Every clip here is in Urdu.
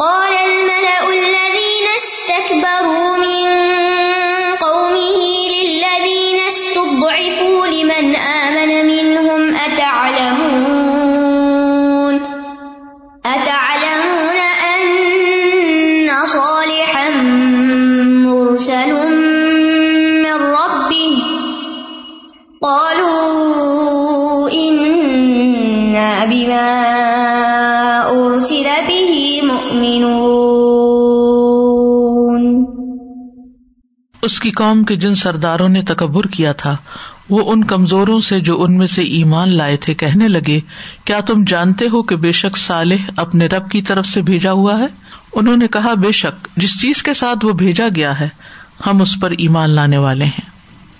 قال اس کی قوم کے جن سرداروں نے تکبر کیا تھا، وہ ان کمزوروں سے جو ان میں سے ایمان لائے تھے کہنے لگے، کیا تم جانتے ہو کہ بے شک صالح اپنے رب کی طرف سے بھیجا ہوا ہے؟ انہوں نے کہا، بے شک، جس چیز کے ساتھ وہ بھیجا گیا ہے، ہم اس پر ایمان لانے والے ہیں۔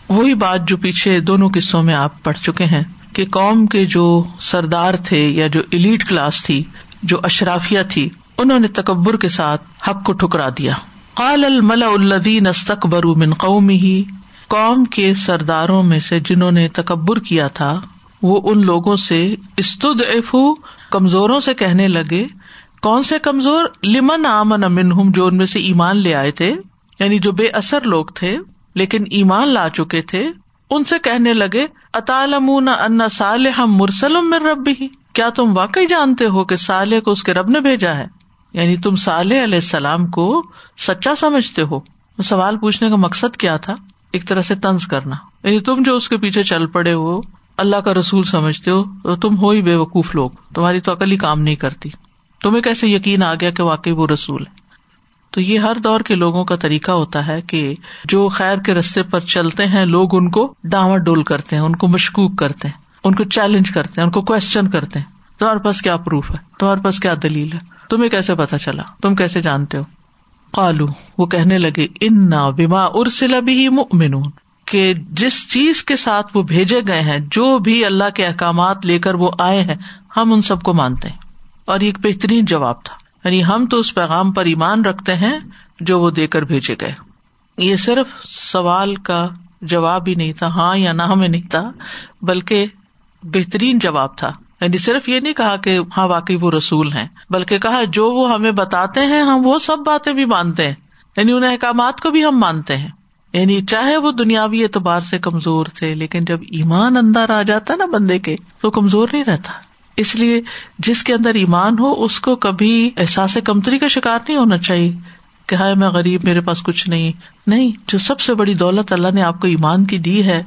وہی بات جو پیچھے دونوں قصوں میں آپ پڑھ چکے ہیں، کہ قوم کے جو سردار تھے یا جو ایلیٹ کلاس تھی، جو اشرافیہ تھی، انہوں نے تکبر کے ساتھ حق کو ٹھکرا دیا۔ قال الملا الدین استقبر من قومی ہی قوم کے سرداروں میں سے جنہوں نے تکبر کیا تھا، وہ ان لوگوں سے استد کمزوروں سے کہنے لگے، کون سے کمزور؟ لمن آمن منہم، جو ان میں سے ایمان لے آئے تھے یعنی جو بے اثر لوگ تھے، لیکن ایمان لا چکے تھے، ان سے کہنے لگے اطالمون ان صالح مرسلم من ربی کیا تم واقعی جانتے ہو کہ صالح کو اس کے رب نے بھیجا ہے؟ یعنی تم صالح علیہ السلام کو سچا سمجھتے ہو۔ سوال پوچھنے کا مقصد کیا تھا؟ ایک طرح سے طنز کرنا۔ یعنی تم جو اس کے پیچھے چل پڑے ہو، اللہ کا رسول سمجھتے ہو، تو تم ہو ہی بے وقوف لوگ۔ تمہاری تو عقل ہی کام نہیں کرتی۔ تمہیں کیسے یقین آ گیا کہ واقعی وہ رسول ہے؟ تو یہ ہر دور کے لوگوں کا طریقہ ہوتا ہے کہ جو خیر کے رستے پر چلتے ہیں، لوگ ان کو ڈاواں ڈول کرتے ہیں، ان کو مشکوک کرتے ہیں، ان کو چیلنج کرتے ہیں، ان کو کوشچن کرتے ہیں۔ تمہارے پاس کیا پروف ہے؟ تمہارے پاس کیا دلیل ہے؟ تمہیں کیسے پتا چلا؟ تم کیسے جانتے ہو؟ قالو، وہ کہنے لگے ان بیما ارسلا بھی مؤمنون کہ جس چیز کے ساتھ وہ بھیجے گئے ہیں، جو بھی اللہ کے احکامات لے کر وہ آئے ہیں، ہم ان سب کو مانتے ہیں۔ اور یہ ایک بہترین جواب تھا۔ یعنی ہم تو اس پیغام پر ایمان رکھتے ہیں جو وہ دے کر بھیجے گئے۔ یہ صرف سوال کا جواب ہی نہیں تھا ہاں یا نہ میں نہیں تھا، بلکہ بہترین جواب تھا۔ یعنی صرف یہ نہیں کہا کہ ہاں واقعی وہ رسول ہیں، بلکہ کہا جو وہ ہمیں بتاتے ہیں، ہم وہ سب باتیں بھی مانتے ہیں۔ یعنی ان احکامات کو بھی ہم مانتے ہیں۔ یعنی چاہے وہ دنیاوی اعتبار سے کمزور تھے، لیکن جب ایمان اندر آ جاتا نا بندے کے، تو کمزور نہیں رہتا۔ اس لیے جس کے اندر ایمان ہو، اس کو کبھی احساس کمتری کا شکار نہیں ہونا چاہیے کہ ہائے میں غریب، میرے پاس کچھ نہیں۔ نہیں، جو سب سے بڑی دولت اللہ نے آپ کو ایمان کی دی ہے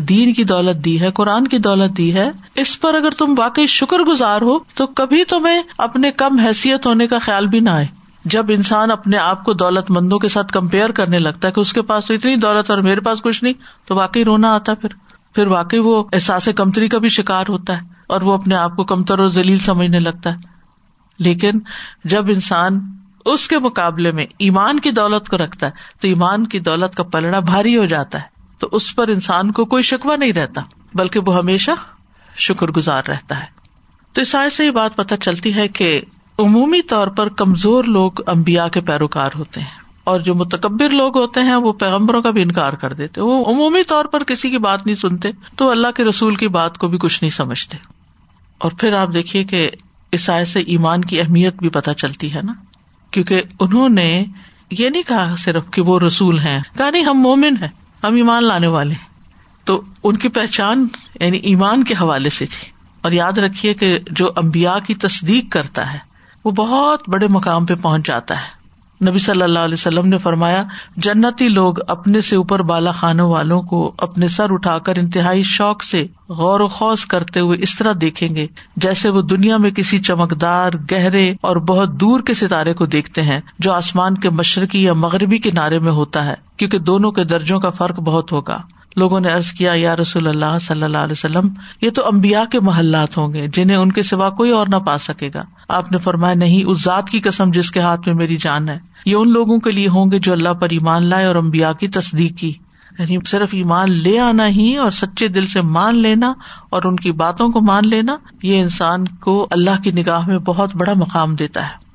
دین کی دولت دی ہے، قرآن کی دولت دی ہے۔ اس پر اگر تم واقعی شکر گزار ہو، تو کبھی تمہیں اپنے کم حیثیت ہونے کا خیال بھی نہ آئے۔ جب انسان اپنے آپ کو دولت مندوں کے ساتھ کمپیئر کرنے لگتا ہے کہ اس کے پاس تو اتنی دولت اور میرے پاس کچھ نہیں، تو واقعی رونا آتا پھر۔ پھر واقعی وہ احساس کمتری کا بھی شکار ہوتا ہے اور وہ اپنے آپ کو کمتر اور ذلیل سمجھنے لگتا ہے۔ لیکن جب انسان اس کے مقابلے میں ایمان کی دولت کو رکھتا ہے، تو ایمان کی دولت کا پلڑا بھاری ہو جاتا ہے۔ تو اس پر انسان کو کوئی شکوا نہیں رہتا، بلکہ وہ ہمیشہ شکر گزار رہتا ہے۔ تو اس آئے سے یہ بات پتہ چلتی ہے کہ عمومی طور پر کمزور لوگ امبیا کے پیروکار ہوتے ہیں، اور جو متکبر لوگ ہوتے ہیں وہ پیغمبروں کا بھی انکار کر دیتے وہ عمومی طور پر کسی کی بات نہیں سنتے، تو اللہ کے رسول کی بات کو بھی کچھ نہیں سمجھتے۔ اور پھر آپ دیکھیے کہ اس آئے سے ایمان کی اہمیت بھی پتہ چلتی ہے نا، کیونکہ انہوں نے یہ نہیں کہا صرف کہ وہ رسول ہیں۔ کہا نہیں، ہم مومن ہیں۔ ہم ایمان لانے والے ہیں۔ تو ان کی پہچان یعنی ایمان کے حوالے سے تھی۔ اور یاد رکھیے کہ جو امبیا کی تصدیق کرتا ہے، وہ بہت بڑے مقام پہ پہنچ جاتا ہے۔ نبی صلی اللہ علیہ وسلم نے فرمایا، جنتی لوگ اپنے سے اوپر بالا خانوں والوں کو اپنے سر اٹھا کر انتہائی شوق سے غور و خوص کرتے ہوئے اس طرح دیکھیں گے جیسے وہ دنیا میں کسی چمکدار، گہرے اور بہت دور کے ستارے کو دیکھتے ہیں جو آسمان کے مشرقی یا مغربی کنارے میں ہوتا ہے، کیونکہ دونوں کے درجوں کا فرق بہت ہوگا۔ لوگوں نے ارض کیا، یا رسول اللہ صلی اللہ علیہ وسلم، یہ تو امبیا کے محلات ہوں گے جنہیں ان کے سوا کوئی اور نہ پا سکے گا۔ آپ نے فرمایا، نہیں، اس ذات کی قسم جس کے ہاتھ میں میری جان ہے۔ یہ ان لوگوں کے لیے ہوں گے جو اللہ پر ایمان لائے اور امبیا کی تصدیق کی۔ یعنی صرف ایمان لے آنا ہی اور سچے دل سے مان لینا اور ان کی باتوں کو مان لینا، یہ انسان کو اللہ کی نگاہ میں بہت بڑا مقام دیتا ہے۔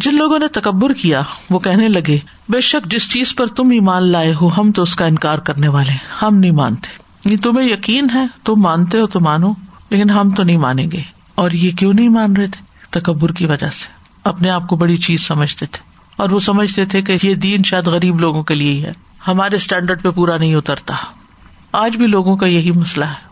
جن لوگوں نے تکبر کیا، وہ کہنے لگے، بے شک جس چیز پر تم ایمان لائے ہو، ہم تو اس کا انکار کرنے والے ہم نہیں مانتے۔ یہ تمہیں یقین ہے، تم مانتے ہو تو مانو، لیکن ہم تو نہیں مانیں گے۔ اور یہ کیوں نہیں مان رہے تھے؟ تکبر کی وجہ سے۔ اپنے آپ کو بڑی چیز سمجھتے تھے۔ اور وہ سمجھتے تھے کہ یہ دین شاید غریب لوگوں کے لیے ہی ہے۔ ہمارے اسٹینڈرڈ پہ پورا نہیں اترتا۔ آج بھی لوگوں کا یہی مسئلہ ہے۔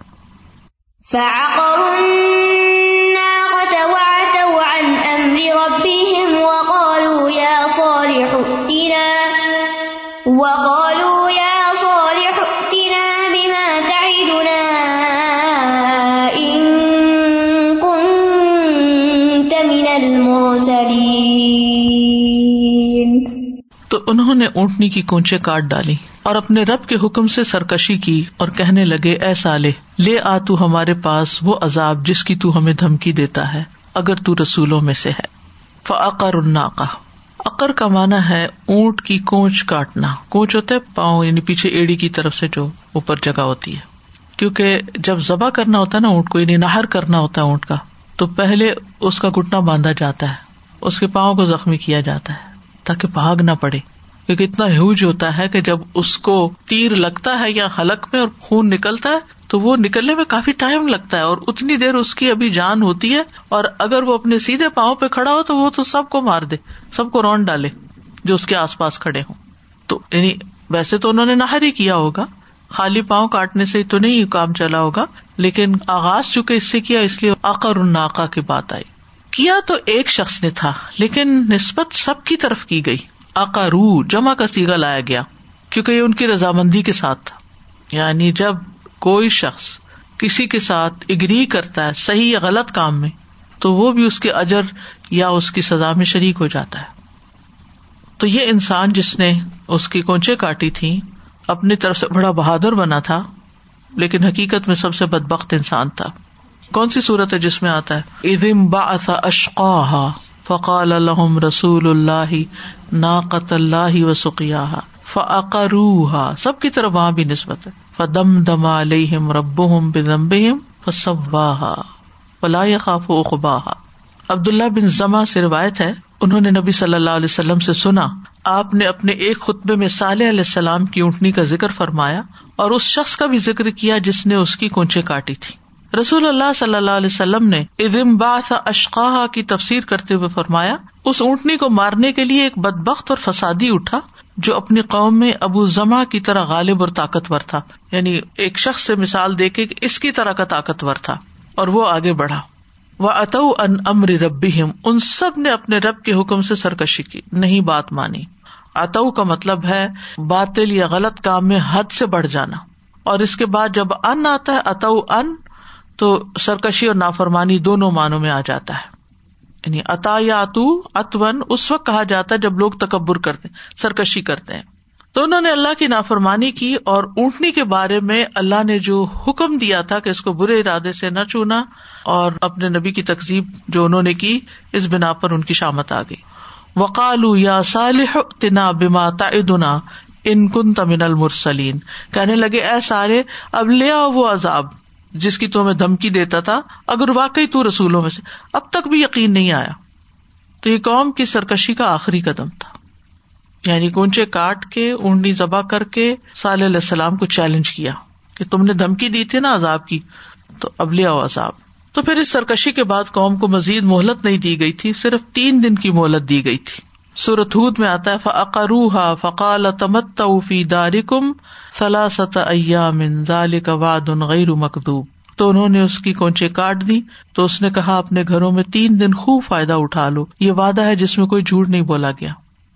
تو انہوں نے اونٹنی کی کونچے کاٹ ڈالی اور اپنے رب کے حکم سے سرکشی کی اور کہنے لگے، اے سالے لے آ تو ہمارے پاس وہ عذاب جس کی تو ہمیں دھمکی دیتا ہے۔ اگر تو رسولوں میں سے ہے۔ فعقر الناقہ اکر کا مانا ہے اونٹ کی کونچ کاٹنا۔ کونچ ہوتا ہے پاؤں یعنی پیچھے ایڑی کی طرف سے جو اوپر جگہ ہوتی ہے۔ کیونکہ جب ذبح کرنا ہوتا ہے نا اونٹ کو یعنی نہر کرنا ہوتا ہے اونٹ کا، تو پہلے اس کا گٹنا باندھا جاتا ہے۔ اس کے پاؤں کو زخمی کیا جاتا ہے تاکہ بھاگ نہ پڑے۔ کیونکہ اتنا ہیوج ہوتا ہے کہ جب اس کو تیر لگتا ہے یا حلق میں اور خون نکلتا ہے، تو وہ نکلنے میں کافی ٹائم لگتا ہے اور اتنی دیر اس کی ابھی جان ہوتی ہے اور اگر وہ اپنے سیدھے پاؤں پہ کھڑا ہو تو وہ تو سب کو مار دے، سب کو رون ڈالے جو اس کے آس پاس کھڑے ہوں۔ تو یعنی ویسے تو انہوں نے نہر ہی کیا ہوگا، خالی پاؤں کاٹنے سے تو نہیں کام چلا ہوگا، لیکن آغاز چکے اس سے کیا، اس لیے آکر الناقا کی بات آئی۔ کیا تو ایک شخص نے تھا، لیکن نسبت سب کی طرف کی گئی۔ روح جمع کا سیگا لایا گیا، کیونکہ یہ ان کی رضامندی کے ساتھ تھا۔ یعنی جب کوئی شخص کسی کے ساتھ اگری کرتا ہے صحیح یا غلط کام میں، تو وہ بھی اس کے اجر یا اس کی سزا میں شریک ہو جاتا ہے۔ تو یہ انسان جس نے اس کی کونچے کاٹی تھی اپنی طرف سے بڑا بہادر بنا تھا، لیکن حقیقت میں سب سے بدبخت انسان تھا۔ کون سی صورت ہے جس میں آتا ہے؟ ادم با اشقا فقال الحم رسول اللہ نا اللہ و سقیا فعقروحا سب کی طرف وہاں بھی نسبت ہے۔ فدم دما علیہم رب بدم فصواہا فلا خاف اقبا عبد اللہ بن زما سے روایت ہے، انہوں نے نبی صلی اللہ علیہ وسلم سے سنا، آپ نے اپنے ایک خطبے میں صالح علیہ السلام کی اونٹنی کا ذکر فرمایا اور اس شخص کا بھی ذکر کیا جس نے اس کی کونچے کاٹی تھی رسول اللہ صلی اللہ علیہ وسلم نے ادم باس اشقاہ کی تفسیر کرتے ہوئے فرمایا، اس اونٹنی کو مارنے کے لیے ایک بد بخت اور فسادی اٹھا، جو اپنی قوم میں ابو زما کی طرح غالب اور طاقتور تھا۔ یعنی ایک شخص سے مثال دے کے اس کی طرح کا طاقتور تھا۔ اور وہ آگے بڑھا۔ وہ اتو ان امر ربی ان سب نے اپنے رب کے حکم سے سرکشی کی، نہیں بات مانی۔ اتو کا مطلب ہے، باطل یا غلط کام میں حد سے بڑھ جانا۔ اور اس کے بعد جب ان آتا ہے اتو ان تو سرکشی اور نافرمانی دونوں معنوں میں آ جاتا ہے۔ یعنی اتا یا اتو اتون اس وقت کہا جاتا ہے جب لوگ تکبر کرتے سرکشی کرتے ہیں۔ تو انہوں نے اللہ کی نافرمانی کی اور اونٹنی کے بارے میں اللہ نے جو حکم دیا تھا کہ اس کو برے ارادے سے نہ چونا اور اپنے نبی کی تقزیب جو انہوں نے کی، اس بنا پر ان کی شامت آ گئی۔ وقالو یا صالح تنا بما تعدنا ان کن تمن المرسلین۔ کہنے لگے، اے سارے، اب لے آؤ وہ عذاب۔ جس کی تو ہمیں دھمکی دیتا تھا، اگر واقعی تو رسولوں میں سے۔ اب تک بھی یقین نہیں آیا۔ تو یہ قوم کی سرکشی کا آخری قدم تھا۔ یعنی کونچے کاٹ کے اونڈی ذبح کر کے صلی علیہ السلام کو چیلنج کیا کہ تم نے دھمکی دی تھی نا عذاب کی۔ تو اب لیا عذاب۔ تو پھر اس سرکشی کے بعد قوم کو مزید مہلت نہیں دی گئی تھی، صرف تین دن کی مہلت دی گئی تھی۔ سورت ہود میں آتا ہے فقروہ فقال تمت فی دارکم سلاست ایام ذالک وعد غیر مکدوب تو انہوں نے اس کی کونچے کاٹ دی۔ تو اس نے کہا، اپنے گھروں میں تین دن خوب فائدہ اٹھا لو۔ یہ وعدہ ہے جس میں کوئی جھوٹ نہیں بولا گیا۔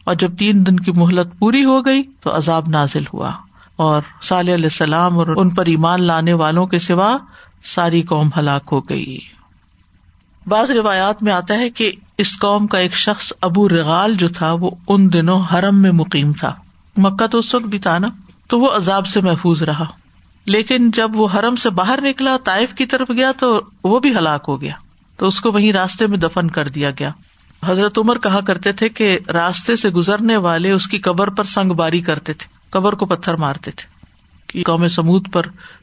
اور جب تین دن کی مہلت پوری ہو گئی، تو عذاب نازل ہوا۔ اور صلی علیہ السلام اور ان پر ایمان لانے والوں کے سوا ساری قوم ہلاک ہو گئی۔ بعض روایات میں آتا ہے کہ اس قوم کا ایک شخص ابو رغال جو تھا، وہ ان دنوں حرم میں مقیم تھا۔ مکہ تو اس وقت بھی تھا نا؟ تو وہ عذاب سے محفوظ رہا۔ لیکن جب وہ حرم سے باہر نکلا، طائف کی طرف گیا تو وہ بھی ہلاک ہو گیا۔ تو اس کو وہیں راستے میں دفن کر دیا گیا۔ حضرت عمر کہا کرتے تھے کہ راستے سے گزرنے والے اس کی قبر پر سنگ باری کرتے تھے، قبر کو پتھر مارتے تھے۔ کہ قوم سمود پر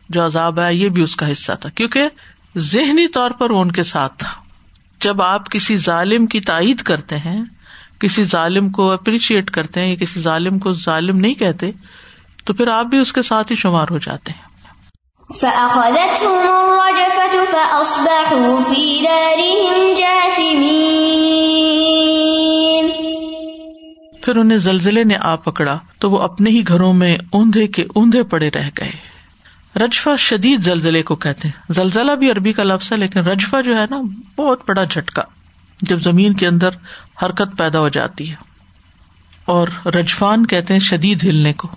جو عذاب آیا، یہ بھی اس کا حصہ تھا۔ کیونکہ ذہنی طور پر وہ ان کے ساتھ تھا۔ جب آپ کسی ظالم کی تائید کرتے ہیں، کسی ظالم کو اپریشیٹ کرتے ہیں، یا کسی ظالم کو ظالم نہیں کہتے تو پھر آپ بھی اس کے ساتھ ہی شمار ہو جاتے ہیں۔ پھر انہیں زلزلے نے آ پکڑا تو وہ اپنے ہی گھروں میں اوندے کے اوندے پڑے رہ گئے۔ رجفا شدید زلزلے کو کہتے ہیں۔ زلزلہ بھی عربی کا لفظ ہے لیکن رجفا جو ہے نا بہت بڑا جھٹکا۔ جب زمین کے اندر حرکت پیدا ہو جاتی ہے۔ اور رجفان کہتے ہیں شدید ہلنے کو۔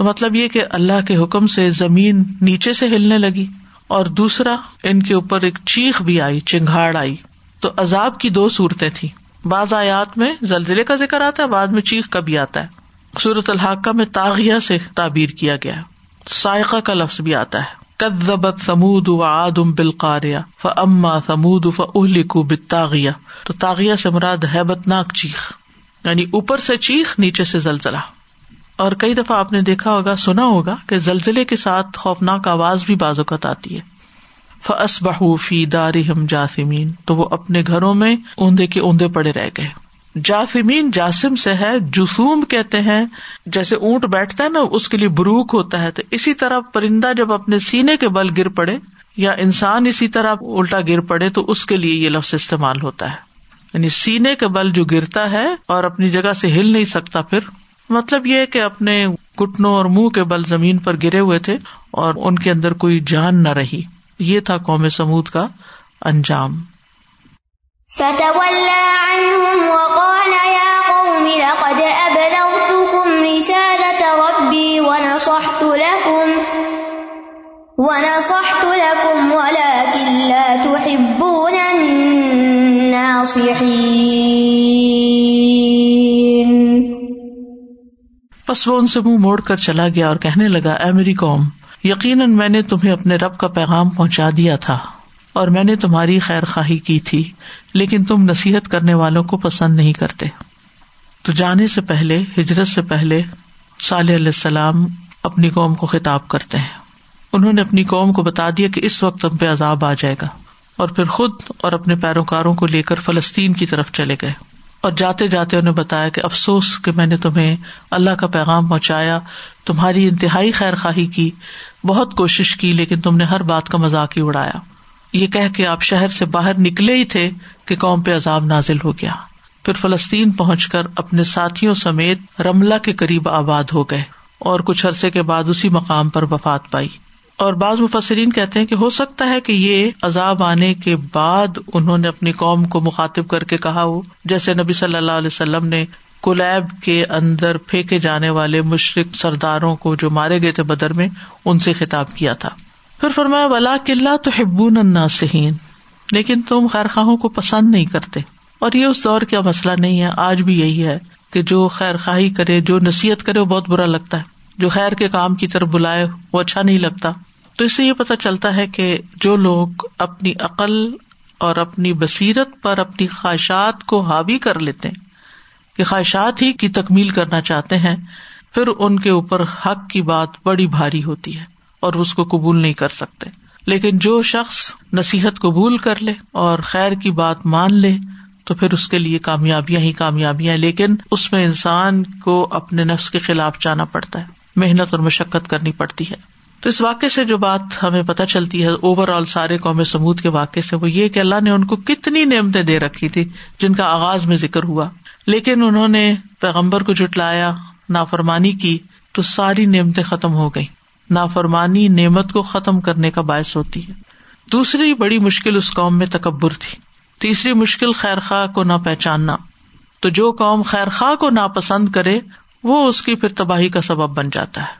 تو مطلب یہ کہ اللہ کے حکم سے زمین نیچے سے ہلنے لگی اور دوسرا ان کے اوپر ایک چیخ بھی آئی چنگاڑ آئی۔ تو عذاب کی دو صورتیں تھیں۔ بعض آیات میں زلزلے کا ذکر آتا ہے، بعد میں چیخ کا بھی آتا ہے۔ سورت الحقہ میں تاغیہ سے تعبیر کیا گیا۔ سائقہ کا لفظ بھی آتا ہے۔ کدبت سمود و آدم بالقاریہ ف اما سمود ف اہلکو بتاغیہ تو تاغیہ سے مراد ہیبت ناک چیخ یعنی اوپر سے چیخ، نیچے سے زلزلہ۔ اور کئی دفعہ آپ نے دیکھا ہوگا، سنا ہوگا کہ زلزلے کے ساتھ خوفناک آواز بھی بازوقت آتی ہے۔ فس بہ فی دار ہم جاسمین تو وہ اپنے گھروں میں اوندے کے اوندے پڑے رہ گئے۔ جاسمین جاسم سے ہے، جسوم کہتے ہیں، جیسے اونٹ بیٹھتا ہے نا، اس کے لیے بروک ہوتا ہے۔ تو اسی طرح پرندہ جب اپنے سینے کے بل گر پڑے یا انسان اسی طرح الٹا گر پڑے، تو اس کے لیے یہ لفظ استعمال ہوتا ہے۔ یعنی سینے کے بل جو گرتا ہے اور اپنی جگہ سے ہل نہیں سکتا، پھر مطلب یہ کہ اپنے گٹنوں اور منہ کے بل زمین پر گرے ہوئے تھے اور ان کے اندر کوئی جان نہ رہی۔ یہ تھا قوم سمود کا انجام۔ فتولى عنهم وقال يا قوم لقد أبلغتكم رسالة ربي ونصحت لكم ونصحت لكم ولكن لا تحبون الناصحين۔ بس وہ ان سے منہ موڑ کر چلا گیا اور کہنے لگا، اے میری قوم، یقیناً میں نے تمہیں اپنے رب کا پیغام پہنچا دیا تھا اور میں نے تمہاری خیر خواہی کی تھی، لیکن تم نصیحت کرنے والوں کو پسند نہیں کرتے۔ تو جانے سے پہلے، ہجرت سے پہلے، صالح علیہ السلام اپنی قوم کو خطاب کرتے ہیں۔ انہوں نے اپنی قوم کو بتا دیا کہ اس وقت تم پہ عذاب آ جائے گا اور پھر خود اور اپنے پیروکاروں کو لے کر فلسطین کی طرف چلے گئے۔ اور جاتے جاتے انہیں بتایا کہ افسوس کہ میں نے تمہیں اللہ کا پیغام پہنچایا، تمہاری انتہائی خیر خواہی کی، بہت کوشش کی، لیکن تم نے ہر بات کا مذاق ہی اڑایا۔ یہ کہ کہ آپ شہر سے باہر نکلے ہی تھے کہ قوم پہ عذاب نازل ہو گیا۔ پھر فلسطین پہنچ کر اپنے ساتھیوں سمیت رملہ کے قریب آباد ہو گئے اور کچھ عرصے کے بعد اسی مقام پر وفات پائی۔ اور بعض مفسرین کہتے ہیں کہ ہو سکتا ہے کہ یہ عذاب آنے کے بعد انہوں نے اپنی قوم کو مخاطب کر کے کہا ہو۔ جیسے نبی صلی اللہ علیہ وسلم نے کولیب کے اندر پھینکے جانے والے مشرق سرداروں کو جو مارے گئے تھے بدر میں، ان سے خطاب کیا تھا۔ پھر فرمایا ولا قلعہ تو ہبون الناسین لیکن تم خیر خواہوں کو پسند نہیں کرتے۔ اور یہ اس دور کا مسئلہ نہیں ہے، آج بھی یہی ہے کہ جو خیر خواہی کرے، جو نصیحت کرے، وہ بہت برا لگتا ہے۔ جو خیر کے کام کی طرف بلائے، وہ اچھا نہیں لگتا۔ تو اس سے یہ پتا چلتا ہے کہ جو لوگ اپنی عقل اور اپنی بصیرت پر اپنی خواہشات کو حاوی کر لیتے ہیں، کہ خواہشات ہی کی تکمیل کرنا چاہتے ہیں، پھر ان کے اوپر حق کی بات بڑی بھاری ہوتی ہے اور اس کو قبول نہیں کر سکتے۔ لیکن جو شخص نصیحت قبول کر لے اور خیر کی بات مان لے، تو پھر اس کے لیے کامیابیاں ہی کامیابیاں لیکن اس میں انسان کو اپنے نفس کے خلاف جانا پڑتا ہے، محنت اور مشقت کرنی پڑتی ہے۔ تو اس واقعے سے جو بات ہمیں پتہ چلتی ہے اوور آل سارے قوم سمود کے واقعے سے، وہ یہ کہ اللہ نے ان کو کتنی نعمتیں دے رکھی تھی جن کا آغاز میں ذکر ہوا۔ لیکن انہوں نے پیغمبر کو جٹلایا نافرمانی کی، تو ساری نعمتیں ختم ہو گئی نافرمانی نعمت کو ختم کرنے کا باعث ہوتی ہے۔ دوسری بڑی مشکل اس قوم میں تکبر تھی۔ تیسری مشکل خیر خواہ کو نہ پہچاننا تو جو قوم خیر خواہ کو ناپسند کرے، وہ اس کی پھر تباہی کا سبب بن جاتا ہے۔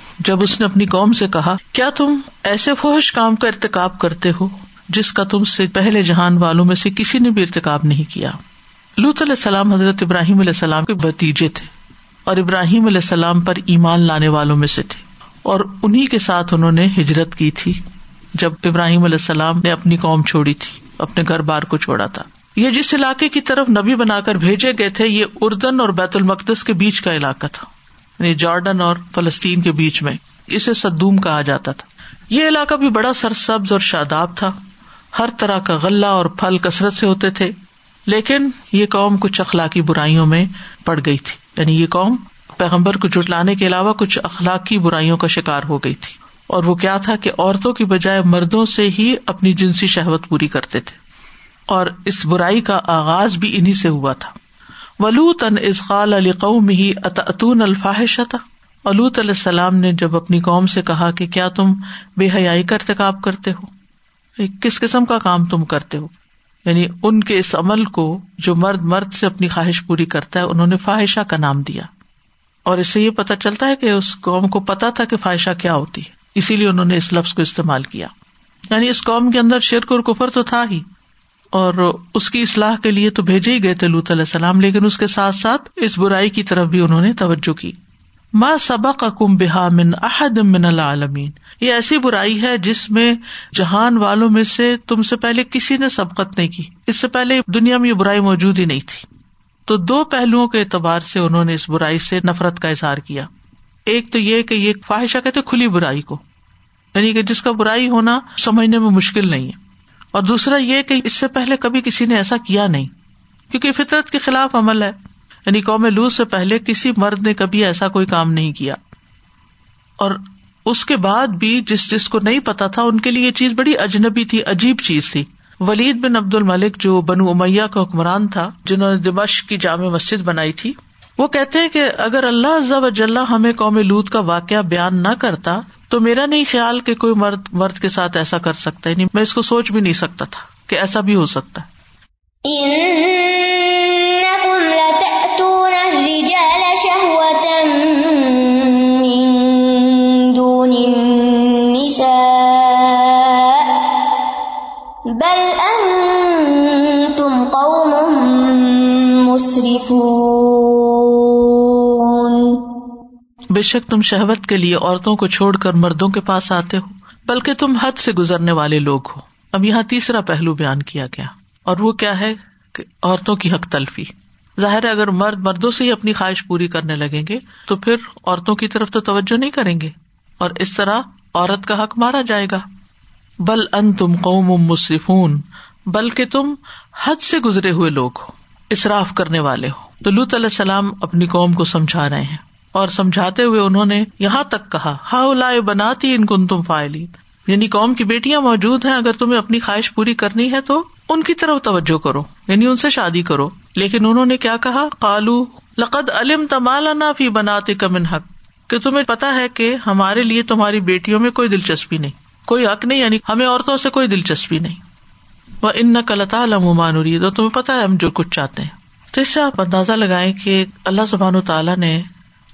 جب اس نے اپنی قوم سے کہا، کیا تم ایسے فوہش کام کا ارتقاب کرتے ہو جس کا تم سے پہلے جہان والوں میں سے کسی نے بھی ارتقاب نہیں کیا? لوت علیہ السلام حضرت ابراہیم علیہ السلام کے بتیجے تھے اور ابراہیم علیہ السلام پر ایمان لانے والوں میں سے تھے اور انہیں کے ساتھ انہوں نے ہجرت کی تھی جب ابراہیم علیہ السلام نے اپنی قوم چھوڑی تھی، اپنے گھر بار کو چھوڑا تھا۔ یہ جس علاقے کی طرف نبی بنا کر بھیجے گئے تھے، یہ اردن اور بیت المقدس کے بیچ کا علاقہ تھا۔ یعنی جارڈن اور فلسطین کے بیچ میں، اسے سدوم کہا جاتا تھا۔ یہ علاقہ بھی بڑا سرسبز اور شاداب تھا۔ ہر طرح کا غلہ اور پھل کثرت سے ہوتے تھے، لیکن یہ قوم کچھ اخلاقی برائیوں میں پڑ گئی تھی۔ یعنی یہ قوم پیغمبر کو جٹلانے کے علاوہ کچھ اخلاقی برائیوں کا شکار ہو گئی تھی۔ اور وہ کیا تھا کہ عورتوں کی بجائے مردوں سے ہی اپنی جنسی شہوت پوری کرتے تھے۔ اور اس برائی کا آغاز بھی انہیں سے ہوا تھا۔ ولوت ان ازقال علی قوم ہی اتون الفاحش تھا ولوت علیہ السلام نے جب اپنی قوم سے کہا کہ کیا تم بے حیائی کا ارتقاب کرتے ہو؟ کس قسم کا کام تم کرتے ہو؟ یعنی ان کے اس عمل کو جو مرد مرد سے اپنی خواہش پوری کرتا ہے، انہوں نے فاحشہ کا نام دیا۔ اور اس سے یہ پتا چلتا ہے کہ اس قوم کو پتا تھا کہ فائشہ کیا ہوتی ہے، اسی لیے انہوں نے اس لفظ کو استعمال کیا۔ یعنی اس قوم کے اندر شرک اور کفر تو تھا ہی۔ اور اس کی اصلاح کے لیے تو بھیجے ہی گئے تھے لوت علیہ السلام، لیکن اس کے ساتھ ساتھ اس برائی کی طرف بھی انہوں نے توجہ کی۔ ماں سبق کم بحا من احد من العالمین۔ یہ ایسی برائی ہے جس میں جہان والوں میں سے تم سے پہلے کسی نے سبقت نہیں کی۔ اس سے پہلے دنیا میں یہ برائی موجود ہی نہیں تھی۔ تو دو پہلوؤں کے اعتبار سے انہوں نے اس برائی سے نفرت کا اظہار کیا۔ ایک تو یہ کہ یہ خواہشہ کہتے کھلی برائی کو۔ یعنی کہ جس کا برائی ہونا سمجھنے میں مشکل نہیں ہے۔ اور دوسرا یہ کہ اس سے پہلے کبھی کسی نے ایسا کیا نہیں، کیونکہ فطرت کے خلاف عمل ہے۔ یعنی قوم لو سے پہلے کسی مرد نے کبھی ایسا کوئی کام نہیں کیا۔ اور اس کے بعد بھی جس جس کو نہیں پتا تھا، ان کے لیے یہ چیز بڑی اجنبی تھی، عجیب چیز تھی۔ ولید بن عبد الملک جو بنو امیا کا حکمران تھا، جنہوں نے دمش کی جامع مسجد بنائی تھی وہ کہتے ہیں کہ اگر اللہ ضب اجلّہ ہمیں قوم لوت کا واقعہ بیان نہ کرتا، تو میرا نہیں خیال کہ کوئی مرد مرد کے ساتھ ایسا کر سکتا ہے میں اس کو سوچ بھی نہیں سکتا تھا کہ ایسا بھی ہو سکتا۔ ہے بے شک تم شہوت کے لیے عورتوں کو چھوڑ کر مردوں کے پاس آتے ہو، بلکہ تم حد سے گزرنے والے لوگ ہو۔ اب یہاں تیسرا پہلو بیان کیا گیا، اور وہ کیا ہے کہ عورتوں کی حق تلفی۔ ظاہر ہے اگر مرد مردوں سے ہی اپنی خواہش پوری کرنے لگیں گے، تو پھر عورتوں کی طرف تو توجہ نہیں کریں گے۔ اور اس طرح عورت کا حق مارا جائے گا۔ بل ان تم قوم مصرفون بلکہ تم حد سے گزرے ہوئے لوگ ہو اصراف کرنے والے ہو۔ تو لط علیہ السلام اپنی قوم کو سمجھا رہے ہیں۔ اور سمجھاتے ہوئے انہوں نے یہاں تک کہا ہا لائے بناتی ان کن تم فائلی یعنی قوم کی بیٹیاں موجود ہیں، اگر تمہیں اپنی خواہش پوری کرنی ہے تو ان کی طرف توجہ کرو یعنی ان سے شادی کرو۔ لیکن انہوں نے کیا کہا؟ کالو لقد علم تمال فی بناتی کمن حق۔ کہ تمہیں پتا ہے کہ ہمارے لیے تمہاری بیٹیوں میں کوئی دلچسپی نہیں۔ کوئی حق نہیں یعنی ہمیں عورتوں سے کوئی دلچسپی نہیں۔ وہ ان نقلتا لمان تو تمہیں پتا ہے ہم جو کچھ چاہتے ہیں۔ تو اس سے آپ اندازہ لگائیں کہ اللہ سبحان تعالیٰ نے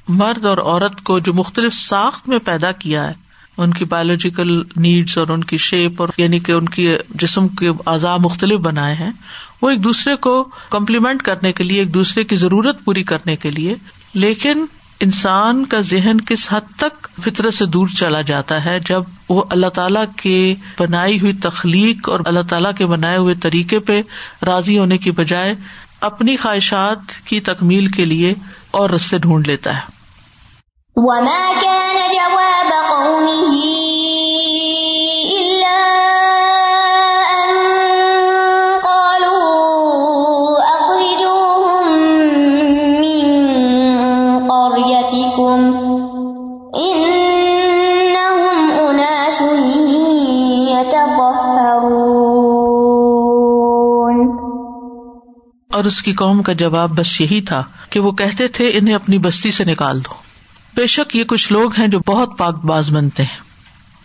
مرد اور عورت کو جو مختلف ساخت میں پیدا کیا ہے، ان کی بایولوجیکل نیڈس اور ان کی شیپ اور یعنی کہ ان کی جسم کے اعضاء مختلف بنائے ہیں، وہ ایک دوسرے کو کمپلیمنٹ کرنے کے لیے، ایک دوسرے کی ضرورت پوری کرنے کے لیے۔ لیکن انسان کا ذہن کس حد تک فطرت سے دور چلا جاتا ہے، جب وہ اللہ تعالیٰ کے بنائی ہوئی تخلیق اور اللہ تعالیٰ کے بنائے ہوئے طریقے پہ راضی ہونے کی بجائے اپنی خواہشات کی تکمیل کے لیے اور رستے ڈھونڈ لیتا ہے۔ وما كان جواب قومه إلا أن قالوا أخرجوهم من قريتكم إنهم أناس يتطهرون اور اس کی قوم کا جواب بس یہی تھا کہ وہ کہتے تھے، انہیں اپنی بستی سے نکال دو۔ بے شک یہ کچھ لوگ ہیں جو بہت پاک باز بنتے ہیں۔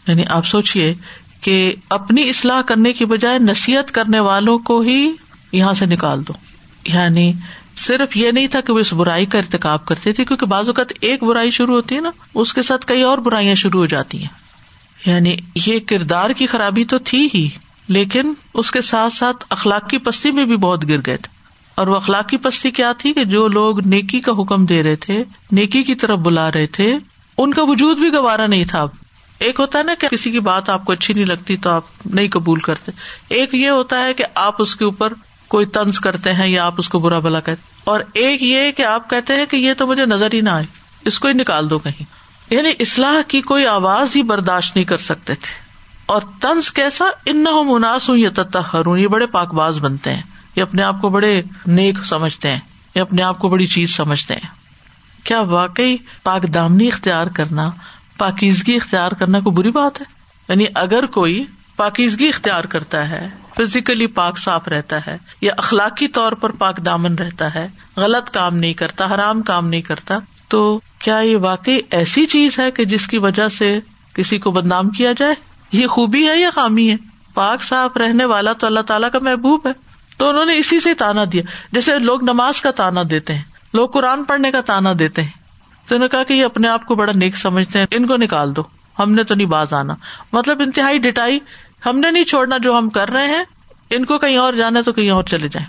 یعنی آپ سوچیے کہ اپنی اصلاح کرنے کی بجائے نصیحت کرنے والوں کو ہی یہاں سے نکال دو۔ یعنی صرف یہ نہیں تھا کہ وہ اس برائی کا ارتقاب کرتے تھے، کیونکہ بعض اوقات ایک برائی شروع ہوتی ہے نا، اس کے ساتھ کئی اور برائیاں شروع ہو جاتی ہیں۔ یعنی یہ کردار کی خرابی تو تھی ہی، لیکن اس کے ساتھ ساتھ اخلاق کی پستی میں بھی بہت گر گئے تھے۔ اور وہ اخلاقی پستی کیا تھی کہ جو لوگ نیکی کا حکم دے رہے تھے، نیکی کی طرف بلا رہے تھے، ان کا وجود بھی گوارا نہیں تھا۔ اب ایک ہوتا ہے نا کہ کسی کی بات آپ کو اچھی نہیں لگتی تو آپ نہیں قبول کرتے۔ ایک یہ ہوتا ہے کہ آپ اس کے اوپر کوئی تنز کرتے ہیں یا آپ اس کو برا بلا کہتے اور ایک یہ کہ آپ کہتے ہیں کہ یہ تو مجھے نظر ہی نہ آئے، اس کو ہی نکال دو کہیں۔ یعنی اصلاح کی کوئی آواز ہی برداشت نہیں کر سکتے تھے۔ اور تنز کیسا؟ ان نہ مناس ہوں یا تتہر یہ بڑے پاک باز بنتے ہیں۔ یہ اپنے آپ کو بڑے نیک سمجھتے ہیں یا اپنے آپ کو بڑی چیز سمجھتے ہیں۔ کیا واقعی پاک دامنی اختیار کرنا، پاکیزگی اختیار کرنا کوئی بری بات ہے؟ یعنی اگر کوئی پاکیزگی اختیار کرتا ہے، فزیکلی پاک صاف رہتا ہے یا اخلاقی طور پر پاک دامن رہتا ہے، غلط کام نہیں کرتا، حرام کام نہیں کرتا، تو کیا یہ واقعی ایسی چیز ہے کہ جس کی وجہ سے کسی کو بدنام کیا جائے؟ یہ خوبی ہے یا خامی ہے؟ پاک صاف رہنے والا تو اللہ تعالیٰ کا محبوب ہے۔ تو انہوں نے اسی سے تانا دیا۔ جیسے لوگ نماز کا تانا دیتے ہیں، لوگ قرآن پڑھنے کا تانا دیتے ہیں۔ تو انہوں نے کہا کہ یہ اپنے آپ کو بڑا نیک سمجھتے ہیں، ان کو نکال دو۔ ہم نے تو نہیں باز آنا۔ مطلب انتہائی ڈٹائی۔ ہم نے نہیں چھوڑنا جو ہم کر رہے ہیں۔ ان کو کہیں اور جانا تو کہیں اور چلے جائیں۔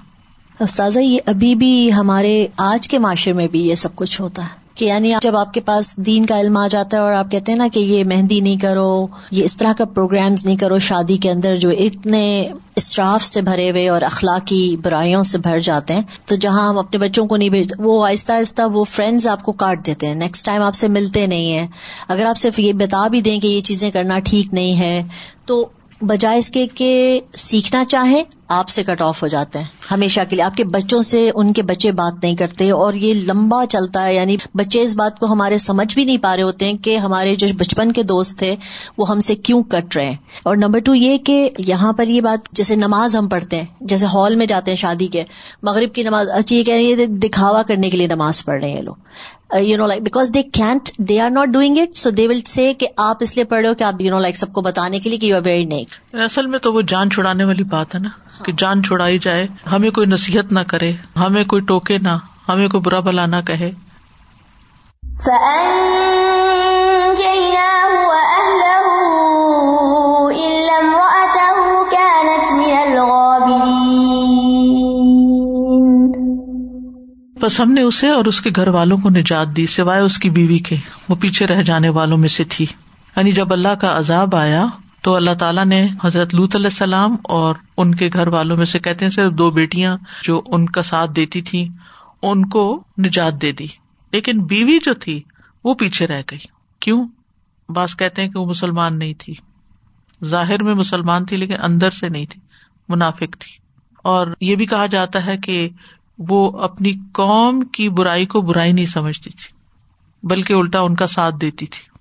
استاذہ، یہ ابھی بھی ہمارے آج کے معاشرے میں بھی یہ سب کچھ ہوتا ہے۔ کہ یعنی جب آپ کے پاس دین کا علم آ جاتا ہے اور آپ کہتے ہیں نا کہ یہ مہندی نہیں کرو، یہ اس طرح کا پروگرامز نہیں کرو، شادی کے اندر جو اتنے اسٹراف سے بھرے ہوئے اور اخلاقی برائیوں سے بھر جاتے ہیں، تو جہاں ہم اپنے بچوں کو نہیں بھیجتے وہ آہستہ آہستہ وہ فرینڈز آپ کو کاٹ دیتے ہیں۔ نیکسٹ ٹائم آپ سے ملتے نہیں ہیں۔ اگر آپ صرف یہ بتا بھی دیں کہ یہ چیزیں کرنا ٹھیک نہیں ہے، تو بجائے اس کے کہ سیکھنا چاہے آپ سے کٹ آف ہو جاتے ہیں۔ ہمیشہ کے لیے آپ کے بچوں سے ان کے بچے بات نہیں کرتے اور یہ لمبا چلتا ہے یعنی بچے اس بات کو ہمارے سمجھ بھی نہیں پا رہے ہوتے ہیں کہ ہمارے جو بچپن کے دوست تھے وہ ہم سے کیوں کٹ رہے ہیں۔ اور نمبر ٹو یہ کہ یہاں پر یہ بات جیسے نماز ہم پڑھتے ہیں جیسے ہال میں جاتے ہیں شادی کے مغرب کی نماز اچھی یہ کہہ رہی ہے دکھاوا کرنے کے لیے نماز پڑھ رہے ہیں لوگ۔ You know like because they can't they are not doing it so they will say کہ آپ اس لیے پڑھ رہے ہو کہ آپ یو نو لائک سب کو بتانے کے لیے کہ یو آر ویری نیک اصل میں تو وہ جان چھڑانے والی بات ہے نا۔ کہ جان چھڑائی جائے ہمیں کوئی نصیحت نہ کرے ہمیں کوئی ٹوکے نہ ہمیں کوئی برا بلا نہ کہے۔ بس ہم نے اسے اور اس کے گھر والوں کو نجات دی سوائے اس کی بیوی کے وہ پیچھے رہ جانے والوں میں سے تھی۔ یعنی جب اللہ کا عذاب آیا تو اللہ تعالیٰ نے حضرت لوت علیہ السلام اور ان کے گھر والوں میں سے کہتے ہیں صرف دو بیٹیاں جو ان کا ساتھ دیتی تھی، ان کو نجات دے دی۔ لیکن بیوی جو تھی، وہ پیچھے رہ گئی۔ کیوں؟ باس کہتے ہیں کہ وہ مسلمان نہیں تھی۔ ظاہر میں مسلمان تھی لیکن اندر سے نہیں تھی، منافق تھی۔ اور یہ بھی کہا جاتا ہے کہ وہ اپنی قوم کی برائی کو برائی نہیں سمجھتی تھی، بلکہ الٹا ان کا ساتھ دیتی تھی۔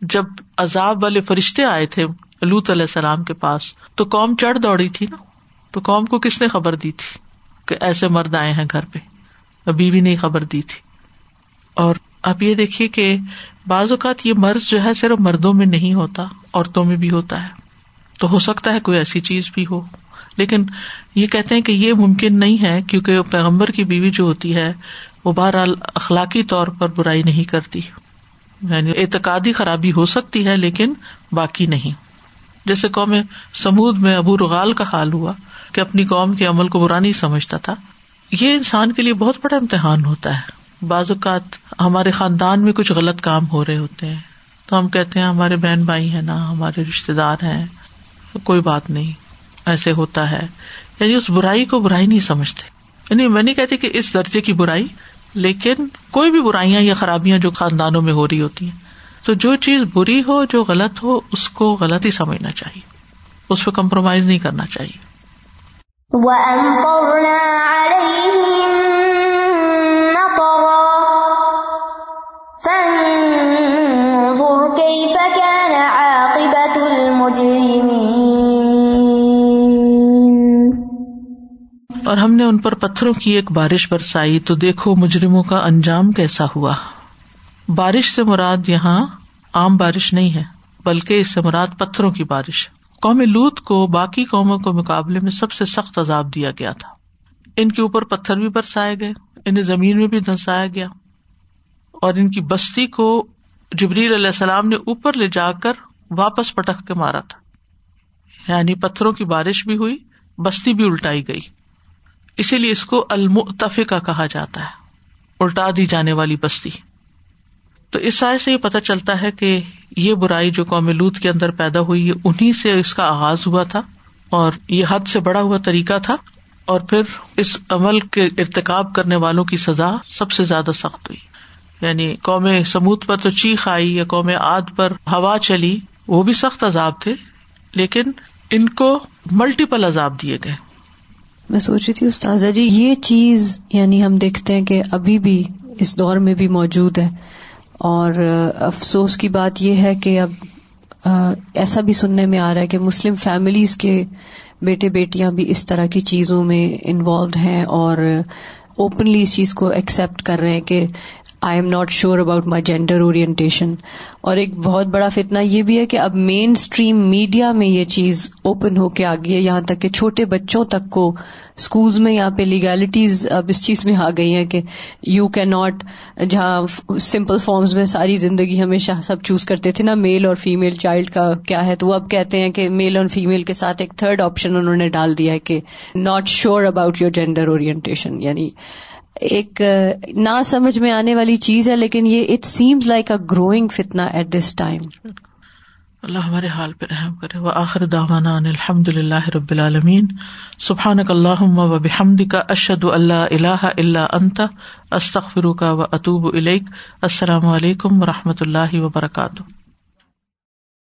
جب عذاب والے فرشتے آئے تھے لوت علیہ السلام کے پاس تو قوم چڑھ دوڑی تھی نا؟ تو قوم کو کس نے خبر دی تھی کہ ایسے مرد آئے ہیں گھر پہ؟ ابھی بھی نہیں خبر دی تھی۔ اور اب یہ دیکھیے کہ بعض اوقات یہ مرض جو ہے صرف مردوں میں نہیں ہوتا، عورتوں میں بھی ہوتا ہے۔ تو ہو سکتا ہے کوئی ایسی چیز بھی ہو۔ لیکن یہ کہتے ہیں کہ یہ ممکن نہیں ہے کیونکہ پیغمبر کی بیوی جو ہوتی ہے، وہ بہرحال اخلاقی طور پر برائی نہیں کرتی۔ یعنی اعتقادی خرابی ہو سکتی ہے لیکن باقی نہیں۔ جیسے قوم سمود میں ابو رغال کا حال ہوا کہ اپنی قوم کے عمل کو برا نہیں سمجھتا تھا۔ یہ انسان کے لیے بہت بڑا امتحان ہوتا ہے۔ بعض اوقات ہمارے خاندان میں کچھ غلط کام ہو رہے ہوتے ہیں۔ تو ہم کہتے ہیں، ہمارے بہن بھائی ہیں نا، ہمارے رشتے دار ہیں۔ کوئی بات نہیں، ایسے ہوتا ہے۔ یعنی اس برائی کو برائی نہیں سمجھتے۔ یعنی میں نہیں کہتی کہ اس درجے کی برائی، لیکن کوئی بھی برائیاں یا خرابیاں جو خاندانوں میں ہو رہی ہوتی ہیں تو جو چیز بری ہو جو غلط ہو اس کو غلط ہی سمجھنا چاہیے۔ اس پہ کمپرومائز نہیں کرنا چاہیے۔ اور ہم نے ان پر پتھروں کی ایک بارش برسائی تو دیکھو مجرموں کا انجام کیسا ہوا۔ بارش سے مراد یہاں عام بارش نہیں ہے، بلکہ اس سے مراد پتھروں کی بارش۔ قوم لوت کو باقی قوموں کے مقابلے میں سب سے سخت عذاب دیا گیا تھا۔ ان کے اوپر پتھر بھی برسائے گئے، انہیں زمین میں بھی دھنسایا گیا۔ اور ان کی بستی کو جبریل علیہ السلام نے اوپر لے جا کر واپس پٹک کے مارا تھا۔ یعنی پتھروں کی بارش بھی ہوئی، بستی بھی الٹائی گئی۔ اسی لیے اس کو المتفقہ کہا جاتا ہے، الٹا دی جانے والی بستی۔ تو اس سائے سے یہ پتہ چلتا ہے کہ یہ برائی جو قوم لوت کے اندر پیدا ہوئی انہیں سے اس کا آغاز ہوا تھا اور یہ حد سے بڑا ہوا طریقہ تھا اور پھر اس عمل کے ارتقاب کرنے والوں کی سزا سب سے زیادہ سخت ہوئی۔ یعنی قوم سمود پر تو چیخ آئی یا قوم آد پر ہوا چلی، وہ بھی سخت عذاب تھے، لیکن ان کو ملٹیپل عذاب دیے گئے۔ میں سوچ رہی تھی، استاذہ جی یہ چیز یعنی ہم دیکھتے ہیں کہ ابھی بھی اس دور میں بھی موجود ہے۔ اور افسوس کی بات یہ ہے کہ اب ایسا بھی سننے میں آ رہا ہے کہ مسلم فیملیز کے بیٹے بیٹیاں بھی اس طرح کی چیزوں میں انوالوڈ ہیں اور اوپنلی اس چیز کو ایکسیپٹ کر رہے ہیں کہ I am not sure about my gender orientation اور ایک بہت بڑا فتنا یہ بھی ہے کہ اب مین اسٹریم میڈیا میں یہ چیز اوپن ہو کے آ گئی ہے، یہاں تک کہ چھوٹے بچوں تک کو اسکولز میں یہاں پہ لیگلٹیز اب اس چیز میں آ گئی ہیں کہ یو کین ناٹ جہاں سمپل فارمز میں ساری زندگی ہمیشہ سب چوز کرتے تھے نا میل اور فیمل چائلڈ کا کیا ہے؟ تو وہ اب کہتے ہیں کہ میل اور فیمل کے ساتھ ایک تھرڈ آپشن انہوں نے ڈال دیا ہے کہ not sure about your gender orientation یعنی ایک نہ سمجھ میں آنے والی چیز ہے، لیکن یہ it seems like a growing فتنا ایٹ دس ٹائم اللہ ہمارے حال پہ رحم کرے۔ وہ آخر داوانا الحمد اللہ رب العالمین۔ سبحان اللہ و بحمد کا اشد اللہ اللہ اللہ انت استخر کا و اطوب السلام علیکم و رحمۃ اللہ وبرکاتہ۔